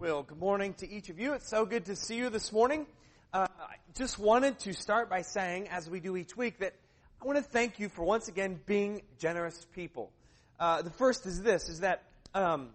Well, good morning to each of you. It's so good to see you this morning. Uh, I just wanted to start by saying, as we do each week, that I want to thank you for once again being generous people. Uh, the first is this: is that um,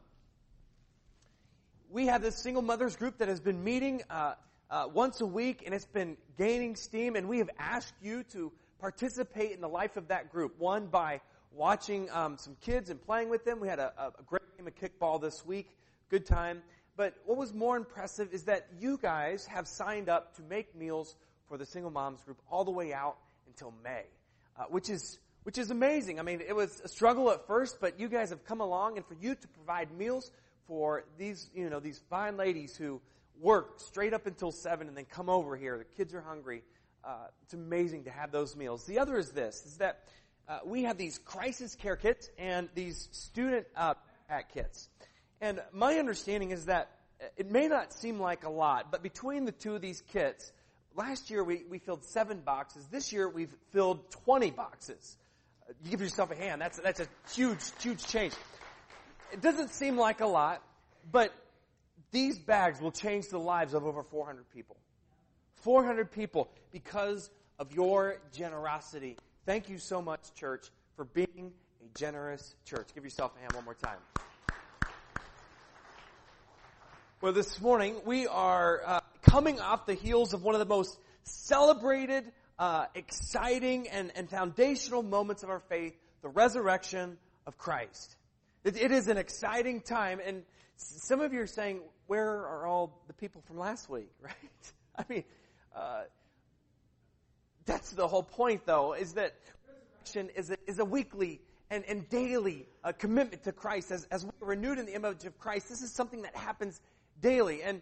we have this single mothers group that has been meeting uh, uh once a week, and it's been gaining steam. And we have asked you to participate in the life of that group. One by watching um, some kids and playing with them. We had a, a great game of kickball this week. Good time. But what was more impressive is that you guys have signed up to make meals for the single moms group all the way out until May, uh, which is which is amazing. I mean, it was a struggle at first, but you guys have come along, and for you to provide meals for these you know these fine ladies who work straight up until seven and then come over here. The kids are hungry. Uh, it's amazing to have those meals. The other is this: is that uh, we have these crisis care kits and these student uh, pack kits. And my understanding is that it may not seem like a lot, but between the two of these kits, last year we, we filled seven boxes. This year we've filled 20 boxes. You give yourself a hand. That's, that's a huge, huge change. It doesn't seem like a lot, but these bags will change the lives of over 400 people. 400 people because of your generosity. Thank you so much, church, for being a generous church. Give yourself a hand one more time. Well, this morning we are uh, coming off the heels of one of the most celebrated, uh, exciting, and, and foundational moments of our faith, the resurrection of Christ. It, it is an exciting time, and some of you are saying, where are all the people from last week, right? I mean, uh, that's the whole point, though, is that resurrection is a, is a weekly and, and daily uh, commitment to Christ. As, as we're renewed in the image of Christ, this is something that happens daily. And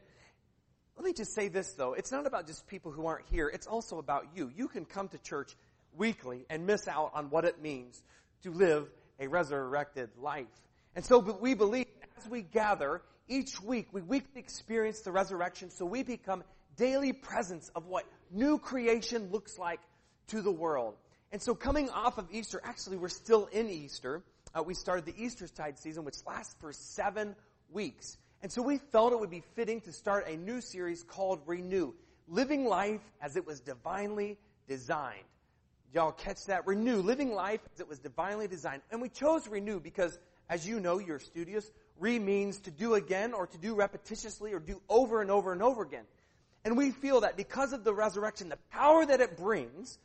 let me just say this though. It's not about just people who aren't here. It's also about you. You can come to church weekly and miss out on what it means to live a resurrected life. And so we believe as we gather each week, we weekly experience the resurrection so we become daily presence of what new creation looks like to the world. And so coming off of Easter, actually we're still in Easter. Uh, we started the Eastertide season, which lasts for seven weeks. And so we felt it would be fitting to start a new series called Renew, living life as it was divinely designed. Y'all catch that? Renew, living life as it was divinely designed. And we chose renew because, as you know, you're studious, re means to do again or to do repetitiously or do over and over and over again. And we feel that because of the resurrection, the power that it brings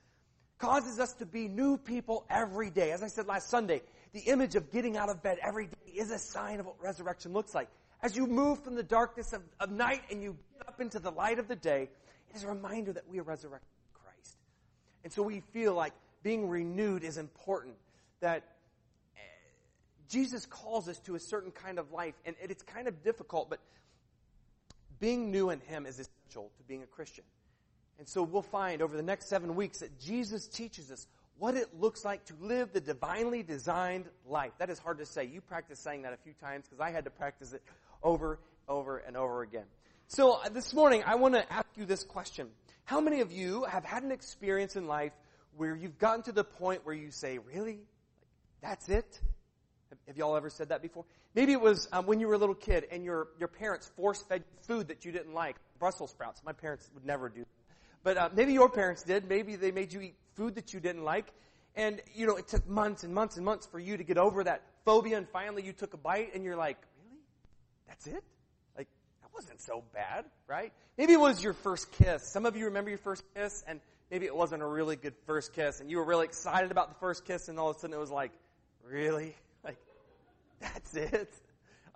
causes us to be new people every day. As I said last Sunday, the image of getting out of bed every day is a sign of what resurrection looks like. As you move from the darkness of, of night and you get up into the light of the day, it is a reminder that we are resurrected in Christ. And so we feel like being renewed is important, that eh, Jesus calls us to a certain kind of life, and it's kind of difficult, but being new in Him is essential to being a Christian. And so we'll find over the next seven weeks that Jesus teaches us what it looks like to live the divinely designed life. That is hard to say. You practice saying that a few times because I had to practice it over, over, and over again. So uh, this morning, I want to ask you this question. How many of you have had an experience in life where you've gotten to the point where you say, really? That's it? Have, y'all ever said that before? Maybe it was um, when you were a little kid and your, your parents force fed food that you didn't like. Brussels sprouts. My parents would never do that. But uh, maybe your parents did. Maybe they made you eat food that you didn't like. And, you know, it took months and months and months for you to get over that phobia and finally you took a bite and you're like, that's it? Like, that wasn't so bad, right? Maybe it was your first kiss. Some of you remember your first kiss, and maybe it wasn't a really good first kiss, and you were really excited about the first kiss, and all of a sudden it was like, really? Like, that's it?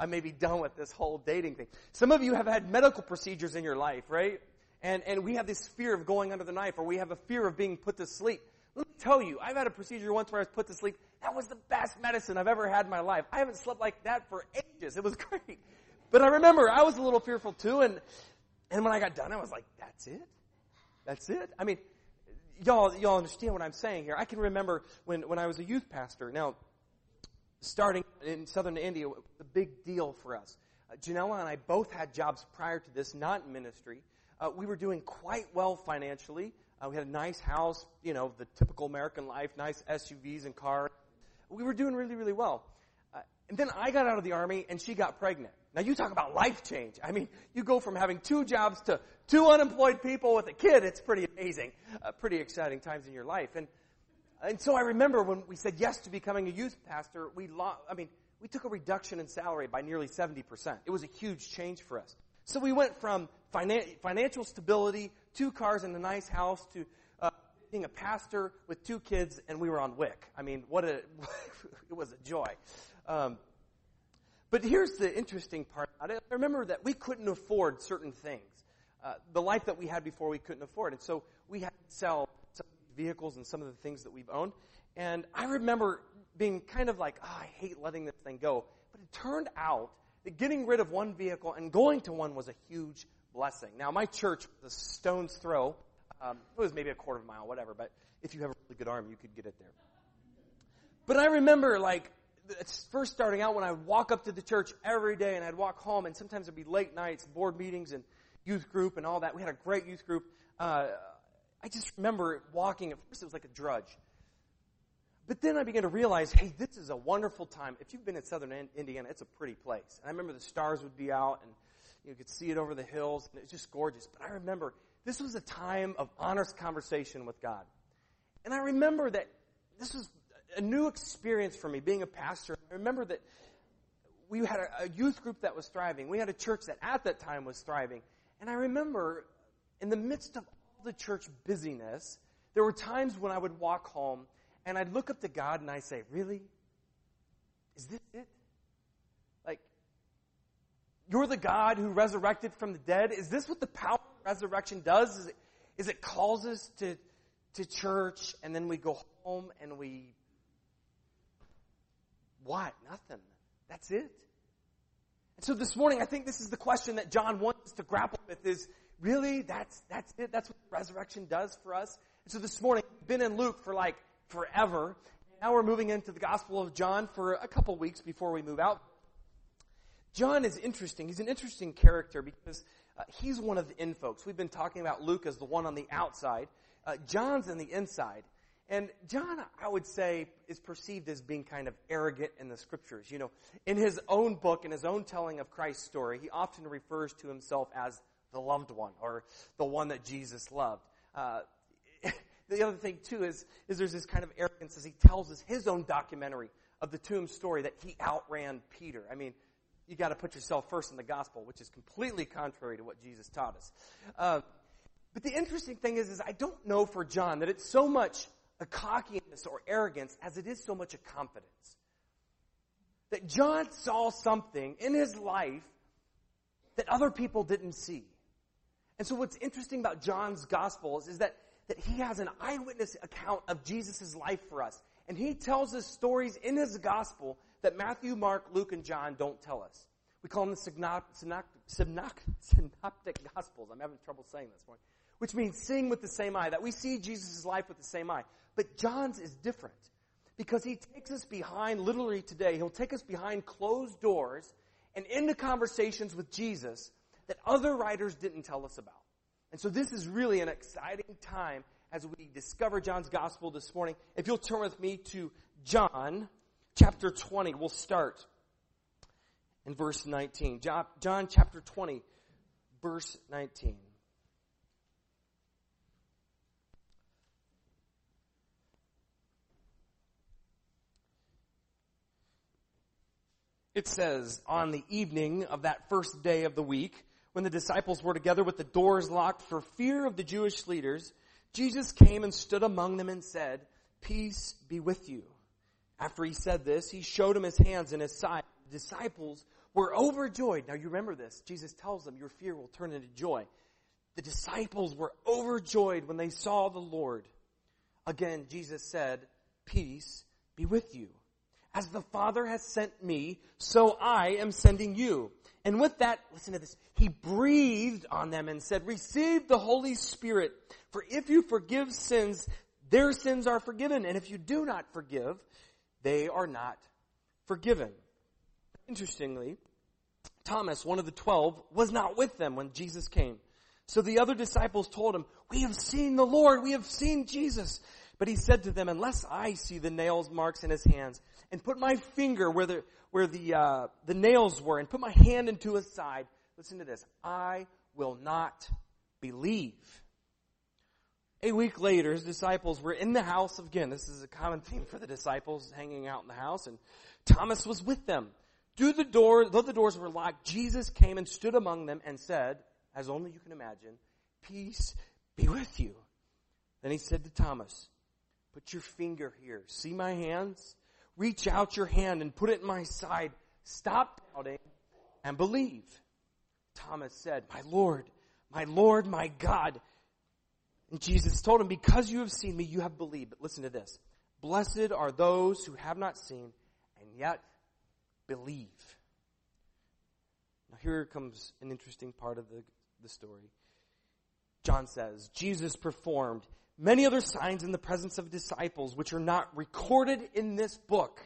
I may be done with this whole dating thing. Some of you have had medical procedures in your life, right? And, and we have this fear of going under the knife, or we have a fear of being put to sleep. Let me tell you, I've had a procedure once where I was put to sleep. That was the best medicine I've ever had in my life. I haven't slept like that for ages. It was great. But I remember I was a little fearful too, and and when I got done, I was like, "That's it, that's it." I mean, y'all y'all understand what I'm saying here? I can remember when when I was a youth pastor. Now, starting in southern Indiana, a big deal for us. Uh, Janella and I both had jobs prior to this, not in ministry. Uh, we were doing quite well financially. Uh, we had a nice house, you know, the typical American life, nice SUVs and cars. We were doing really, really well. Uh, and then I got out of the army, and she got pregnant. Now you talk about life change. I mean, you go from having two jobs to two unemployed people with a kid. It's pretty amazing. Uh, pretty exciting times in your life. And, and so I remember when we said yes to becoming a youth pastor, we, lo- I mean, we took a reduction in salary by nearly 70%. It was a huge change for us. So we went from finan- financial stability, two cars and a nice house to uh, being a pastor with two kids and we were on WIC. I mean, what a, it was a joy. Um, but here's the interesting part I remember that we couldn't afford certain things. Uh, the life that we had before we couldn't afford. And so we had to sell some vehicles and some of the things that we've owned. And I remember being kind of like, oh, I hate letting this thing go. But it turned out that getting rid of one vehicle and going to one was a huge blessing. Now, my church was a stone's throw. Um, it was maybe a quarter of a mile, whatever, but if you have a really good arm, you could get it there. But I remember, like, first starting out when I would walk up to the church every day and I'd walk home and sometimes it'd be late nights, board meetings and youth group and all that. We had a great youth group. Uh, I just remember walking, at first it was like a drudge. But then I began to realize, hey, this is a wonderful time. If you've been in southern Indiana, it's a pretty place. And I remember the stars would be out and you could see it over the hills and it's just gorgeous. But I remember this was a time of honest conversation with God. And I remember that this was a new experience for me being a pastor. I remember that we had a, a, youth group that was thriving. We had a church that at that time was thriving. And I remember in the midst of all the church busyness, there were times when I would walk home and I'd look up to God and I'd say, Really? Is this it? Like, you're the God who resurrected from the dead? Is this what the power of resurrection does? Is it, is it calls us to, to church and then we go home and we what? Nothing. That's it. And so this morning, I think this is the question that John wants us to grapple with is, really? That's, that's it? That's what resurrection does for us? And so this morning, we've been in Luke for like forever. Now we're moving into the Gospel of John for a couple weeks before we move out. John is interesting. He's an interesting character because uh, he's one of the in folks. We've been talking about Luke as the one on the outside. Uh, John's on the inside. And John, I would say, is perceived as being kind of arrogant in the scriptures. You know, in his own book, in his own telling of Christ's story, he often refers to himself as the loved one or the one that Jesus loved. Uh, the other thing too is, is there's this kind of arrogance as he tells us his own documentary of the tomb story that he outran Peter. I mean, you got to put yourself first in the gospel, which is completely contrary to what Jesus taught us. Uh, but the interesting thing is, is I don't know for John that it's so much a cockiness or arrogance as it is so much a confidence. That John saw something in his life that other people didn't see. And so what's interesting about John's Gospels is that, that he has an eyewitness account of Jesus' life for us. And he tells us stories in his Gospel that Matthew, Mark, Luke, and John don't tell us. We call them the synoptic, Gospels. I'm having trouble saying this morning. Which means seeing with the same eye, that we see Jesus' life with the same eye. But John's is different because he takes us behind, literally today, he'll take us behind closed doors and into conversations with Jesus that other writers didn't tell us about. And so this is really an exciting time as we discover John's gospel this morning. If you'll turn with me to John chapter 20, we'll start in verse 19. John, John chapter 20, verse 19. It says, on the evening of that first day of the week, when the disciples were together with the doors locked for fear of the Jewish leaders, Jesus came and stood among them and said, Peace be with you. After he said this, he showed him his hands and his side. The disciples were overjoyed. Now you remember this. Jesus tells them, Your fear will turn into joy. The disciples were overjoyed when they saw the Lord. Again, Jesus said, Peace be with you. As the Father has sent me, so I am sending you. And with that, listen to this. He breathed on them and said, receive the Holy Spirit. For if you forgive sins, their sins are forgiven. And if you do not forgive, they are not forgiven. Interestingly, Thomas, one of the twelve, was not with them when Jesus came. So the other disciples told him, we have seen the Lord. We have seen Jesus. But he said to them, unless I see the nails marks in his hands and put my finger where the, where the, uh, the nails were and put my hand into his side, listen to this, I will not believe. A week later, his disciples were in the house again. This is a common theme for the disciples hanging out in the house and Thomas was with them. Through the door, though the doors were locked, Jesus came and stood among them and said, as only you can imagine, peace be with you. Then he said to Thomas, Put your finger here. See my hands? Reach out your hand and put it in my side. Stop doubting and believe. Thomas said, My Lord, my Lord, my God. And Jesus told him, Because you have seen me, you have believed. But listen to this. Blessed are those who have not seen and yet believe. Now here comes an interesting part of the, the story. John says, Jesus performed many other signs in the presence of disciples which are not recorded in this book.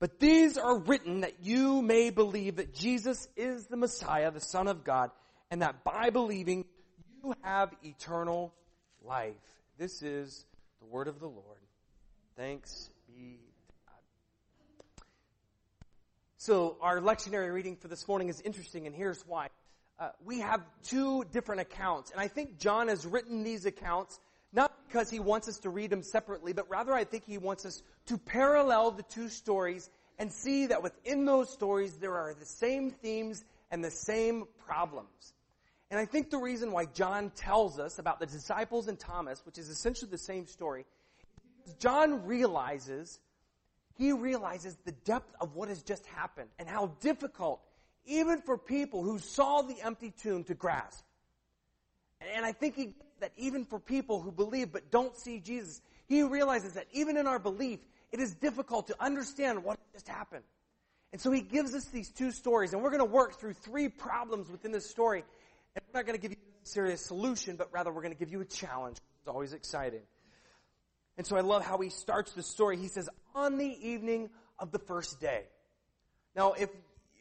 But these are written that you may believe that Jesus is the Messiah, the Son of God, and that by believing you have eternal life. This is the word of the Lord. Thanks be to God. So our lectionary reading for this morning is interesting and here's why. Uh, we have two different accounts and I think John has written these accounts not because he wants us to read them separately, but rather I think he wants us to parallel the two stories and see that within those stories there are the same themes and the same problems. And I think the reason why John tells us about the disciples and Thomas, which is essentially the same story, John realizes, he realizes the depth of what has just happened and how difficult, even for people who saw the empty tomb to grasp. And I think he that even for people who believe but don't see Jesus, he realizes that even in our belief, it is difficult to understand what just happened. And so he gives us these two stories, and we're going to work through three problems within this story. And we're not going to give you a serious solution, but rather we're going to give you a challenge. It's always exciting. And so I love how he starts the story. He says, on the evening of the first day. Now, if,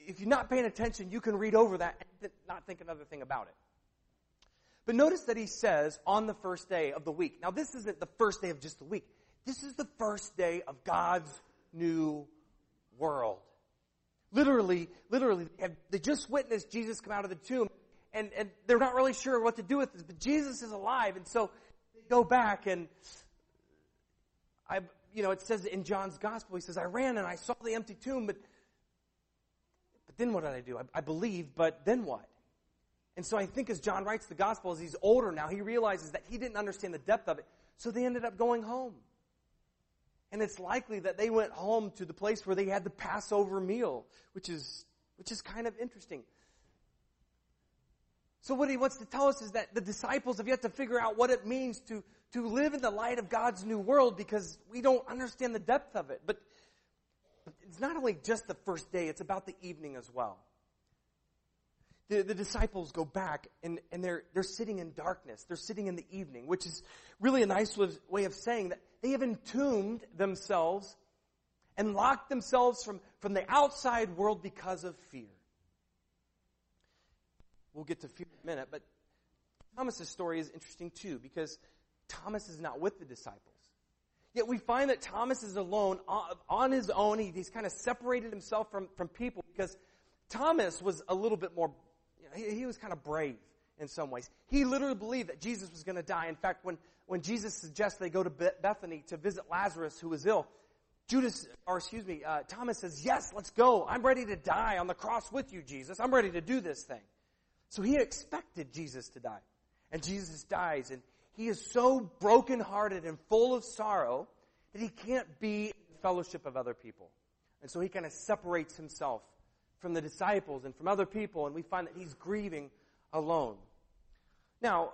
if you're not paying attention, you can read over that and not think another thing about it. But notice that he says on the first day of the week. Now this isn't the first day of just the week. This is the first day of God's new world. Literally, literally, they just witnessed Jesus come out of the tomb and, and they're not really sure what to do with this, but Jesus is alive and so they go back and I, you know, it says in John's gospel, he says, I ran and I saw the empty tomb, but, but then what did I do? I, I believed, but then what? And so I think as John writes the gospel, as he's older now, he realizes that he didn't understand the depth of it. So they ended up going home. And it's likely that they went home to the place where they had the Passover meal, which is, which is kind of interesting. So what he wants to tell us is that the disciples have yet to figure out what it means to, to live in the light of God's new world because we don't understand the depth of it. But, but it's not only just the first day, it's about the evening as well the, the disciples go back and, and they're, they're sitting in darkness. They're sitting in the evening, which is really a nice way of saying that they have entombed themselves and locked themselves from, from the outside world because of fear. We'll get to fear in a minute, but Thomas's story is interesting too because Thomas is not with the disciples. Yet we find that Thomas is alone uh, on his own. He, he's kind of separated himself from, from people because Thomas was a little bit more he, was kind of brave in some ways. He literally believed that Jesus was going to die. In fact, when, when Jesus suggests they go to Bethany to visit Lazarus who was ill, Judas, or excuse me, uh, Thomas says, yes, let's go. I'm ready to die on the cross with you, Jesus. I'm ready to do this thing. So he expected Jesus to die. And Jesus dies and he is so brokenhearted and full of sorrow that he can't be in fellowship of other people. And so he kind of separates himself from the disciples and from other people, and we find that he's grieving alone. Now,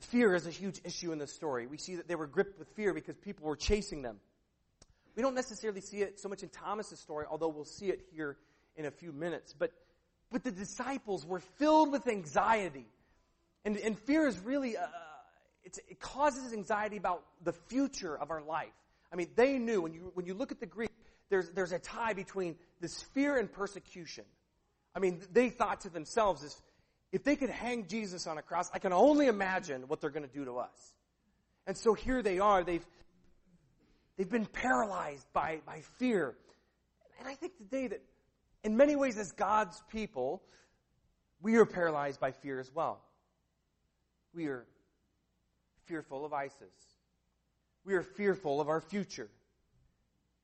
fear is a huge issue in this story. We see that they were gripped with fear because people were chasing them. We don't necessarily see it so much in Thomas's story, although we'll see it here in a few minutes. But, but the disciples were filled with anxiety. And, and fear is really, uh, it causes anxiety about the future of our life. I mean, they knew, when you, when you look at the Greek, there's, there's a tie between this fear and persecution. I mean, they thought to themselves, if, if they could hang Jesus on a cross, I can only imagine what they're going to do to us. And so here they are. They've, they've been paralyzed by, by fear. And I think today that in many ways as God's people, we are paralyzed by fear as well. We are fearful of ISIS. We are fearful of our future.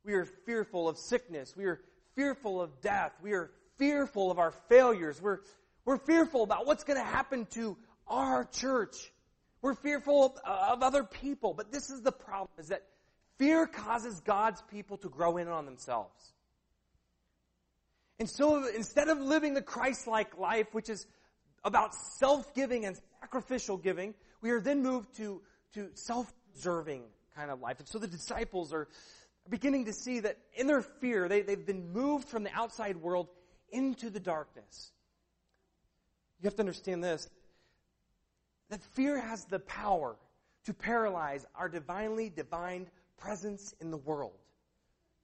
We are fearful of sickness. We are fearful of death. We are fearful of our failures. We're, we're fearful about what's going to happen to our church. We're fearful of, of other people. But this is the problem is that fear causes God's people to grow in on themselves. And so instead of living the Christ-like life, which is about self-giving and sacrificial giving, we are then moved to, to self-preserving kind of life. And so the disciples are beginning to see that in their fear, they, they've been moved from the outside world into the darkness. You have to understand this that fear has the power to paralyze our divinely divine presence in the world.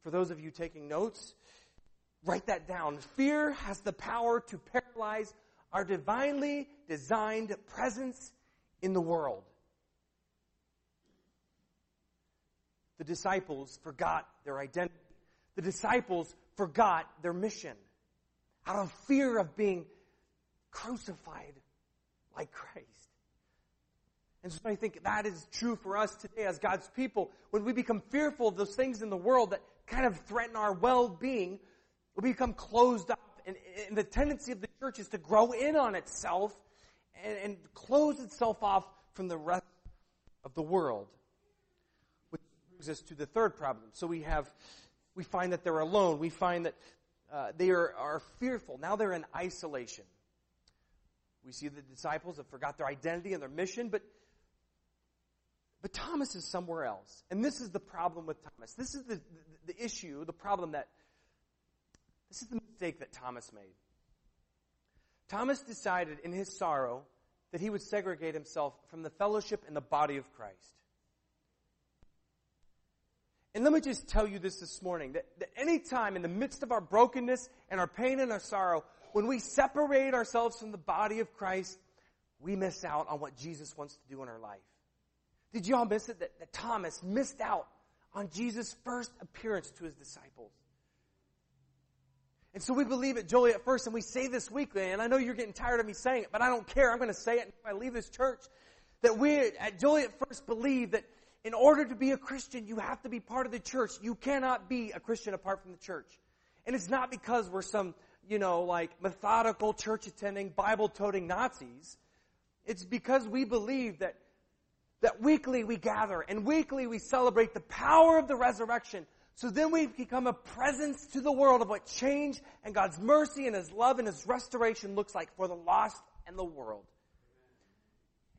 For those of you taking notes, write that down. Fear has the power to paralyze our divinely designed presence in the world. The disciples forgot their identity. The disciples forgot their mission out of fear of being crucified like Christ. And so I think that is true for us today as God's people. When we become fearful of those things in the world that kind of threaten our well-being, we become closed up. And, and the tendency of the church is to grow in on itself and, and close itself off from the rest of the world. Brings us to the third problem. So we have, we find that they're alone. We find that uh, they are, are fearful. Now they're in isolation. We see the disciples have forgot their identity and their mission, but but Thomas is somewhere else. And this is the problem with Thomas. This is the, the, the, issue, the problem that, this is the mistake that Thomas made. Thomas decided in his sorrow that he would segregate himself from the fellowship and the body of Christ. And let me just tell you this this morning, that, that any time in the midst of our brokenness and our pain and our sorrow, when we separate ourselves from the body of Christ, we miss out on what Jesus wants to do in our life. Did you all miss it? That, that Thomas missed out on Jesus' first appearance to his disciples. And so we believe at First, and we say this weekly, and I know you're getting tired of me saying it, but I don't care. I'm going to say it if I leave this church. That we at Joliet First believe that in order to be a Christian, you have to be part of the church. You cannot be a Christian apart from the church. And it's not because we're some, you know, like methodical church attending, Bible toting Nazis. It's because we believe that that weekly we gather and weekly we celebrate the power of the resurrection. So then we become a presence to the world of what change and God's mercy and His love and His restoration looks like for the lost and the world.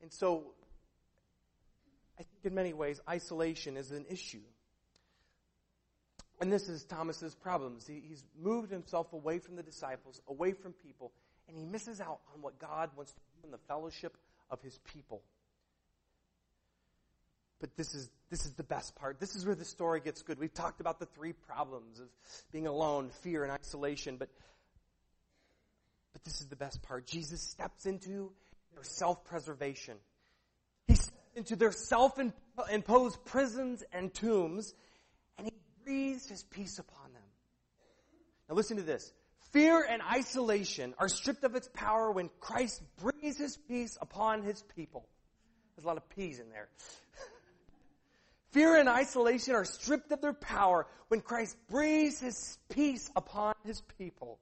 And so, in many ways, isolation is an issue. And this is Thomas's problems. He, he's moved himself away from the disciples, away from people, and he misses out on what God wants to do in the fellowship of his people. But this is, this is the best part. This is where the story gets good. We've talked about the three problems of being alone, fear, and isolation, but, but this is the best part. Jesus steps into their self-preservation. Into their self-imposed prisons and tombs, and he breathes his peace upon them. Now listen to this. Fear and isolation are stripped of its power when Christ breathes his peace upon his people. There's a lot of peas in there. Fear and isolation are stripped of their power when Christ breathes his peace upon his people.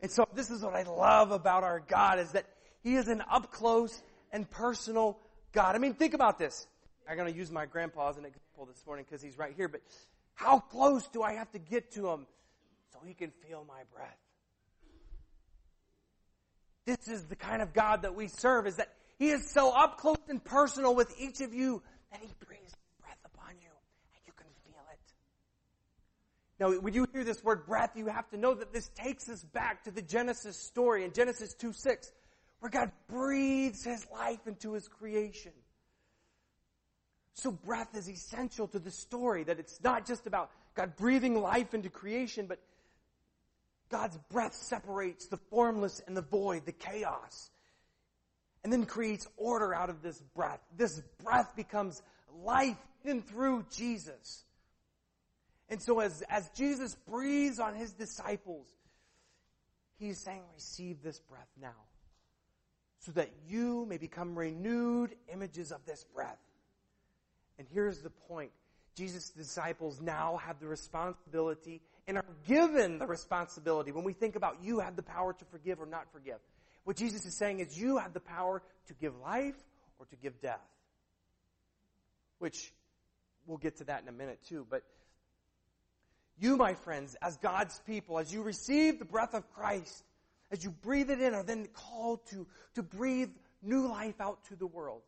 And so this is what I love about our God is that he is an up close and personal God. I mean, think about this. I'm going to use my grandpa as an example this morning because he's right here, but how close do I have to get to him so he can feel my breath? This is the kind of God that we serve is that he is so up close and personal with each of you that he breathes breath upon you and you can feel it. Now, when you hear this word breath, you have to know that this takes us back to the Genesis story in Genesis 2 6, where God breathes His life into His creation. So breath is essential to the story, that it's not just about God breathing life into creation, but God's breath separates the formless and the void, the chaos, and then creates order out of this breath. This breath becomes life in through Jesus. And so as, as Jesus breathes on his disciples, he's saying, receive this breath now. So that you may become renewed images of this breath. And here's the point. Jesus' disciples now have the responsibility and are given the responsibility. When we think about you have the power to forgive or not forgive. What Jesus is saying is you have the power to give life or to give death. Which we'll get to that in a minute too, but you, my friends, as God's people, as you receive the breath of Christ, as you breathe it in, are then called to, to breathe new life out to the world.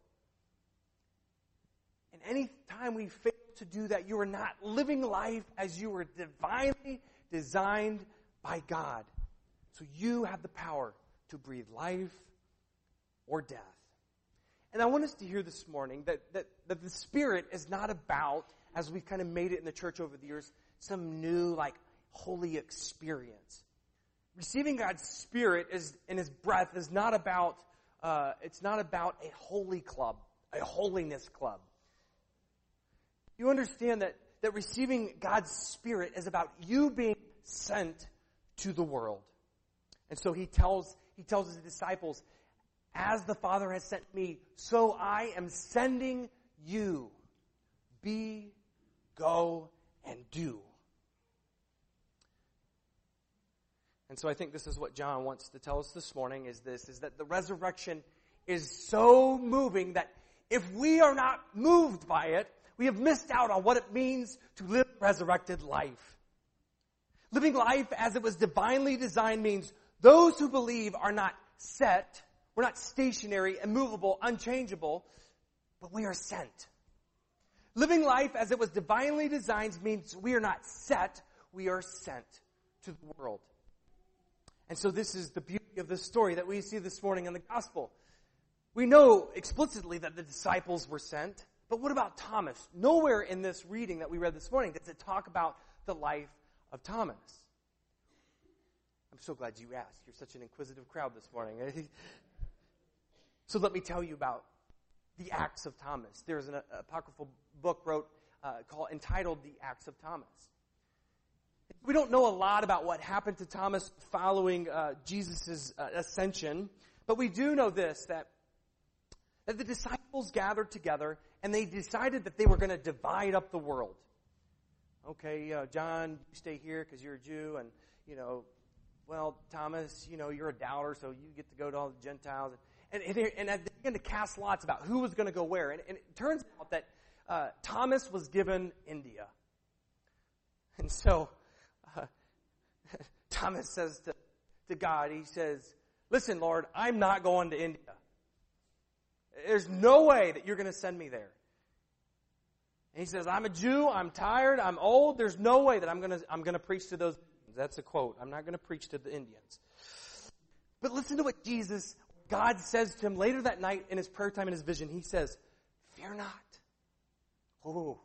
And any time we fail to do that, you are not living life as you were divinely designed by God. So you have the power to breathe life or death. And I want us to hear this morning that, that, that the Spirit is not about, as we've kind of made it in the church over the years, some new, like, holy experience. Receiving God's Spirit is, in His breath is not about, uh, it's not about a holy club, a holiness club. You understand that, that receiving God's Spirit is about you being sent to the world. And so he tells, he tells his disciples, as the Father has sent me, so I am sending you. Be, go, and do. And so I think this is what John wants to tell us this morning is this, is that the resurrection is so moving that if we are not moved by it, we have missed out on what it means to live resurrected life. Living life as it was divinely designed means those who believe are not set, we're not stationary, immovable, unchangeable, but we are sent. Living life as it was divinely designed means we are not set, we are sent to the world. And so this is the beauty of this story that we see this morning in the gospel. We know explicitly that the disciples were sent, but what about Thomas? Nowhere in this reading that we read this morning does it talk about the life of Thomas. I'm so glad you asked. You're such an inquisitive crowd this morning. so let me tell you about the Acts of Thomas. There's an apocryphal book wrote uh, called entitled The Acts of Thomas. We don't know a lot about what happened to Thomas following uh, Jesus' uh, ascension, but we do know this that, that the disciples gathered together and they decided that they were going to divide up the world. Okay, uh, John, you stay here because you're a Jew, and, you know, well, Thomas, you know, you're a doubter, so you get to go to all the Gentiles. And, and, and they began to cast lots about who was going to go where. And, and, it turns out that uh, Thomas was given India. And so Thomas says to, to God, he says, Listen, Lord, I'm not going to India. There's no way that you're going to send me there. And he says, I'm a Jew, I'm tired, I'm old, there's no way that I'm going to, I'm going to preach to those. That's a quote. I'm not going to preach to the Indians. But listen to what Jesus, God says to him later that night in his prayer time in his vision. He says, Fear not. Oh,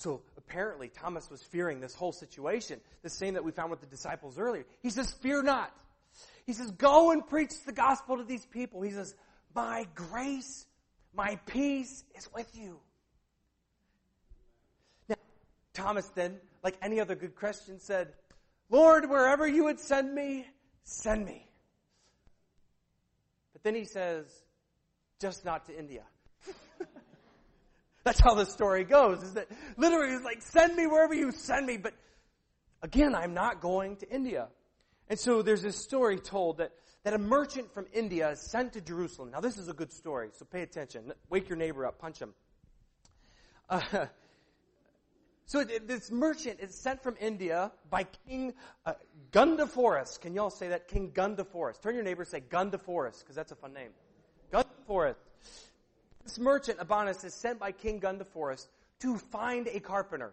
so apparently Thomas was fearing this whole situation, the same that we found with the disciples earlier. He says, fear not. He says, go and preach the gospel to these people. He says, my grace, my peace is with you. Now, Thomas then, like any other good Christian, said, Lord, wherever you would send me, send me. But then he says, just not to India. That's how the story goes, is that literally it's like, send me wherever you send me, but again, I'm not going to India. And so there's this story told that, that a merchant from India is sent to Jerusalem. Now this is a good story, so pay attention. Wake your neighbor up, punch him. Uh, so this merchant is sent from India by King uh, Gundaphorus. Can y'all say that? King Gundaphorus. Turn your neighbor say Gundaphorus, because that's a fun name. Gundaphorus. This merchant, Abanus, is sent by King Gundaphorus to find a carpenter.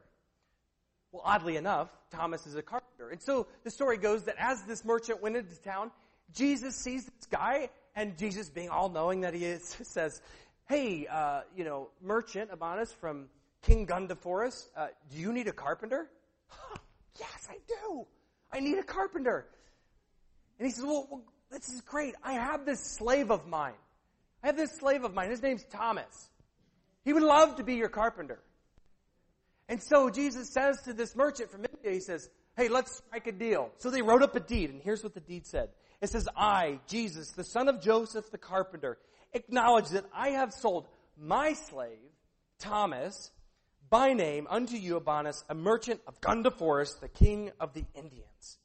Well, oddly enough, Thomas is a carpenter. And so the story goes that as this merchant went into town, Jesus sees this guy, and Jesus, being all knowing that he is, says, Hey, uh, you know, merchant, Abanus from King Gundaphorus, uh, do you need a carpenter? yes, I do. I need a carpenter. And he says, well, well, this is great. I have this slave of mine I have this slave of mine. His name's Thomas. He would love to be your carpenter. And so Jesus says to this merchant from India, he says, hey, let's strike a deal. So they wrote up a deed, and here's what the deed said. It says, I, Jesus, the son of Joseph the carpenter, acknowledge that I have sold my slave, Thomas, by name unto you, Abanus, a merchant of Gundaphorus, the king of the Indians.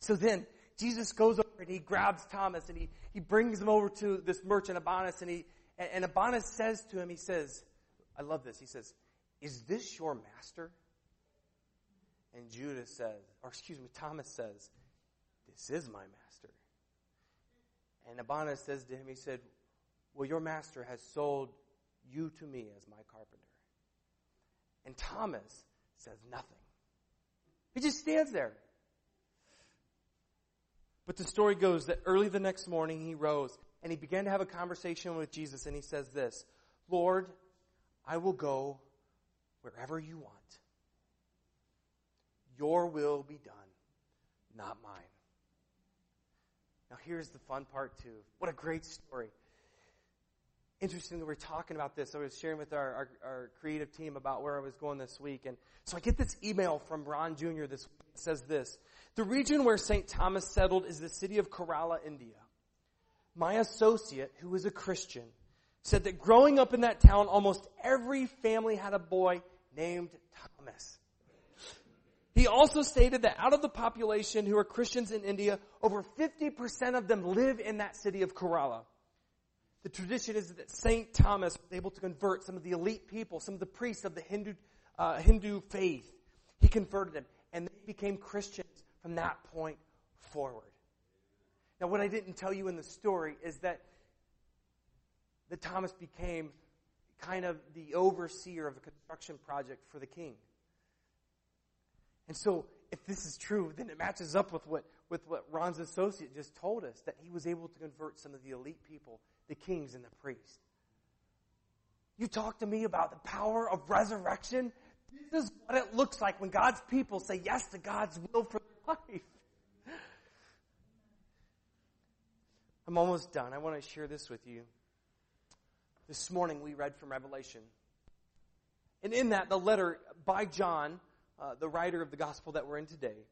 So then, Jesus goes and he grabs Thomas and he, he brings him over to this merchant, Abanus, and he, and, and Abanus says to him, he says, I love this, he says, is this your master? And Judas says, or excuse me, Thomas says, this is my master. And Abanus says to him, he said, well, your master has sold you to me as my carpenter. And Thomas says nothing. He just stands there. But the story goes that early the next morning he rose and he began to have a conversation with Jesus and he says this, Lord, I will go wherever you want. Your will be done, not mine. Now here's the fun part too. What a great story. Interesting that we're talking about this. I was sharing with our, our, our, creative team about where I was going this week. And so I get this email from Ron Jr. this says this. The region where St. Thomas settled is the city of Kerala, India. My associate, who is a Christian, said that growing up in that town, almost every family had a boy named Thomas. He also stated that out of the population who are Christians in India, over 50% of them live in that city of Kerala. The tradition is that Saint Thomas was able to convert some of the elite people, some of the priests of the Hindu, uh, Hindu faith. He converted them, and they became Christians from that point forward. Now, what I didn't tell you in the story is that that Thomas became kind of the overseer of a construction project for the king. And so, if this is true, then it matches up with what, with what Ron's associate just told us that he was able to convert some of the elite people, the kings and the priests. You talk to me about the power of resurrection. This is what it looks like when God's people say yes to God's will for life. I'm almost done. I want to share this with you. This morning we read from Revelation. And in that, the letter by John, uh, the writer of the gospel that we're in today,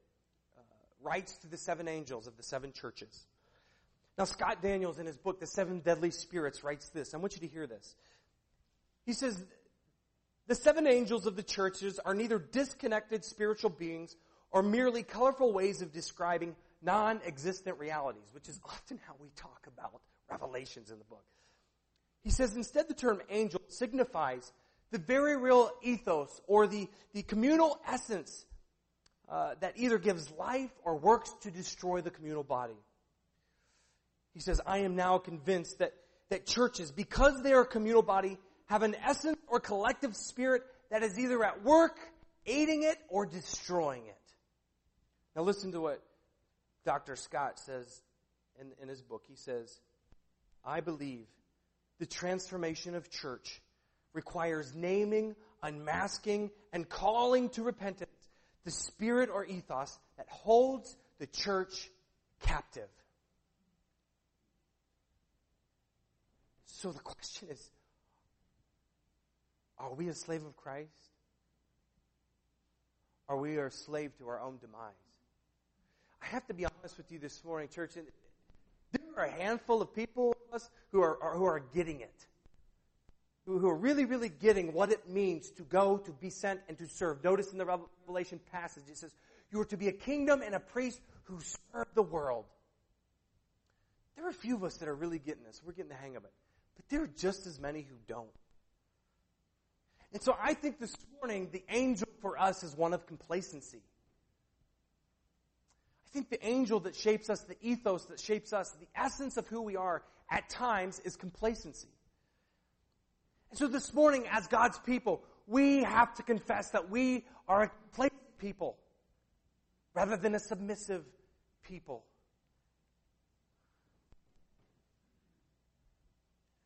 writes to the seven angels of the seven churches. Now, Scott Daniels, in his book, The Seven Deadly Spirits, writes this. I want you to hear this. He says, The seven angels of the churches are neither disconnected spiritual beings or merely colorful ways of describing non existent realities, which is often how we talk about revelations in the book. He says instead the term angel signifies the very real ethos or the, the communal essence uh, that either gives life or works to destroy the communal body. He says, I am now convinced that, that churches, because they are a communal body, have an essence or collective spirit that is either at work, aiding it, or destroying it. Now listen to what Dr. Scott says in, in his book. He says, I believe the transformation of church requires naming, unmasking, and calling to repentance the spirit or ethos that holds the church captive. So the question is, are we a slave of Christ? Are we a slave to our own demise? I have to be honest with you this morning, church. There are a handful of people of us who are, are, who are getting it. Who, are really, really getting what it means to go, to be sent, and to serve. Notice in the Revelation passage, it says, You are to be a kingdom and a priest who serve the world. There are a few of us that are really getting this. We're getting the hang of it. But there are just as many who don't. And so I think this morning the angel for us is one of complacency I think the angel that shapes us, the ethos that shapes us, the essence of who we are at times is complacency. And so this morning, as God's people, we have to confess that we are a complacent people rather than a submissive people.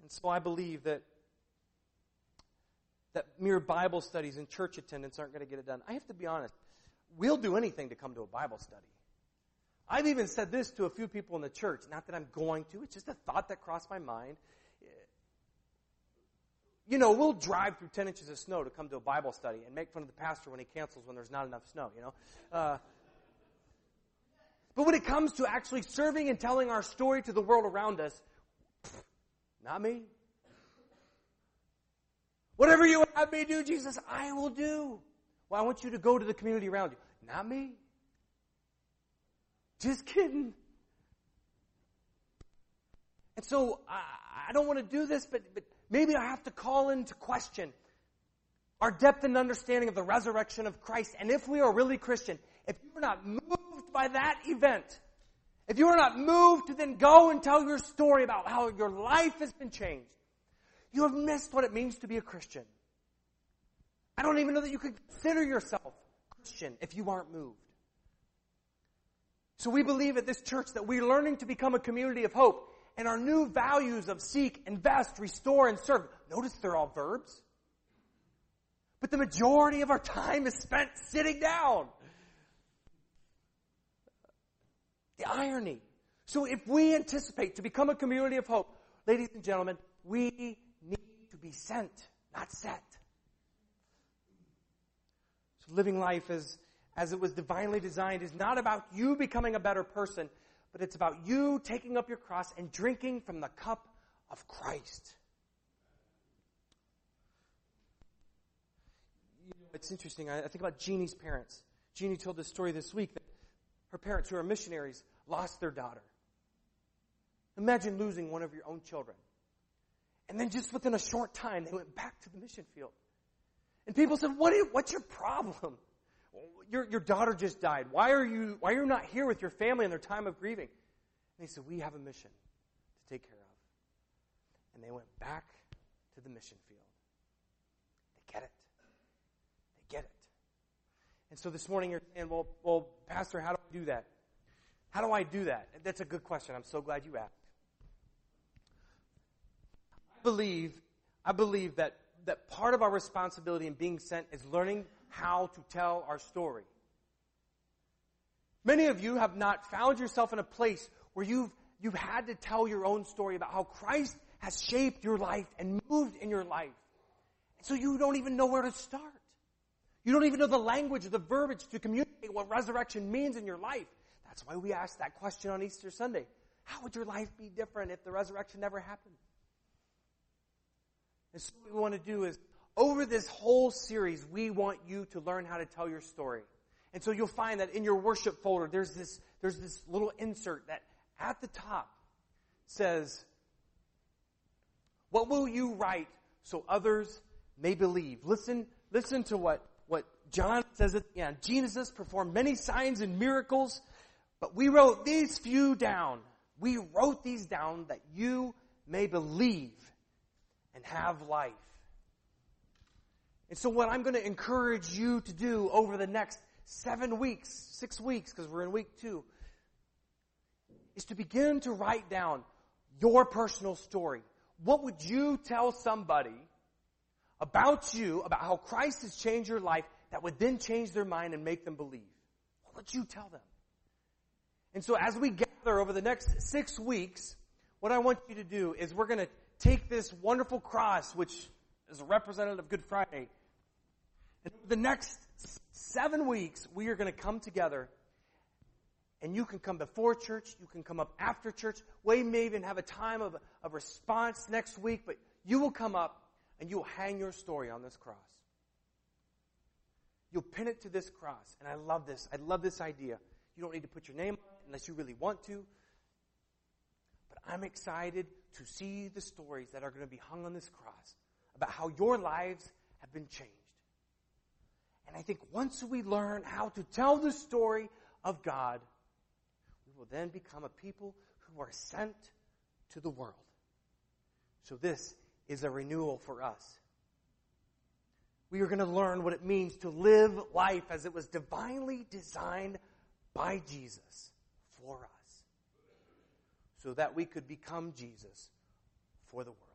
And so I believe that that mere Bible studies and church attendance aren't going to get it done. I have to be honest. We'll do anything to come to a Bible study. I've even said this to a few people in the church. Not that I'm going to, it's just a thought that crossed my mind. You know, we'll drive through 10 inches of snow to come to a Bible study and make fun of the pastor when he cancels when there's not enough snow, you know. Uh, but when it comes to actually serving and telling our story to the world around us, not me. Whatever you have me do, Jesus, I will do. Well, I want you to go to the community around you. Not me. Just kidding. And so I, I don't want to do this, but, but maybe I have to call into question our depth and understanding of the resurrection of Christ. And if we are really Christian, if you're not moved by that event, if you are not moved to then go and tell your story about how your life has been changed, you have missed what it means to be a Christian. I don't even know that you could consider yourself Christian if you aren't moved. So we believe at this church that we're learning to become a community of hope and our new values of seek, invest, restore, and serve. Notice they're all verbs. But the majority of our time is spent sitting down. The irony. So if we anticipate to become a community of hope, ladies and gentlemen, we need to be sent, not set. So living life as, as it was divinely designed is not about you becoming a better person, but it's about you taking up your cross and drinking from the cup of Christ. You know, it's interesting. I, think about Jeannie's parents. Jeannie told this story this week that her parents, who are missionaries, lost their daughter. Imagine losing one of your own children. And then just within a short time, they went back to the mission field. And people said, what what's your problem? Your, your daughter just died. Why are you, why are you not here with your family in their time of grieving? And they said, we have a mission to take care of. And they went back to the mission field. They get it. They get it. And so this morning you're saying, well, well, Pastor, how do I do that? How do I do that? That's a good question. I'm so glad you asked. I believe, I believe that, that part of our responsibility in being sent is learning how to tell our story. Many of you have not found yourself in a place where you've, you've had to tell your own story about how Christ has shaped your life and moved in your life. And so you don't even know where to start. You don't even know the language, the verbiage to communicate what resurrection means in your life. That's why we ask that question on Easter Sunday. How would your life be different if the resurrection never happened? And so what we want to do is, over this whole series, we want you to learn how to tell your story. And so you'll find that in your worship folder, there's this, there's this little insert that at the top says, what will you write so others may believe? Listen, listen to what, what John says at the end. Jesus performed many signs and miracles but we wrote these few down. We wrote these down that you may believe and have life. And so what I'm going to encourage you to do over the next seven weeks, six weeks, because we're in week two, is to begin to write down your personal story. What would you tell somebody about you, about how Christ has changed your life, that would then change their mind and make them believe? What would you tell them? And so as we gather over the next six weeks, what I want you to do is we're going to take this wonderful cross, which is a representative of Good Friday, and the next seven weeks, we are going to come together and you can come before church, you can come up after church. We may even have a time of, of response next week, but you will come up and you will hang your story on this cross. You'll pin it to this cross. And I love this. I love this idea. You don't need to put your name on it unless you really want to. But I'm excited to see the stories that are going to be hung on this cross about how your lives have been changed. And I think once we learn how to tell the story of God, we will then become a people who are sent to the world. So this is a renewal for us. We are going to learn what it means to live life as it was divinely designed by Jesus for us so that we could become Jesus for the world.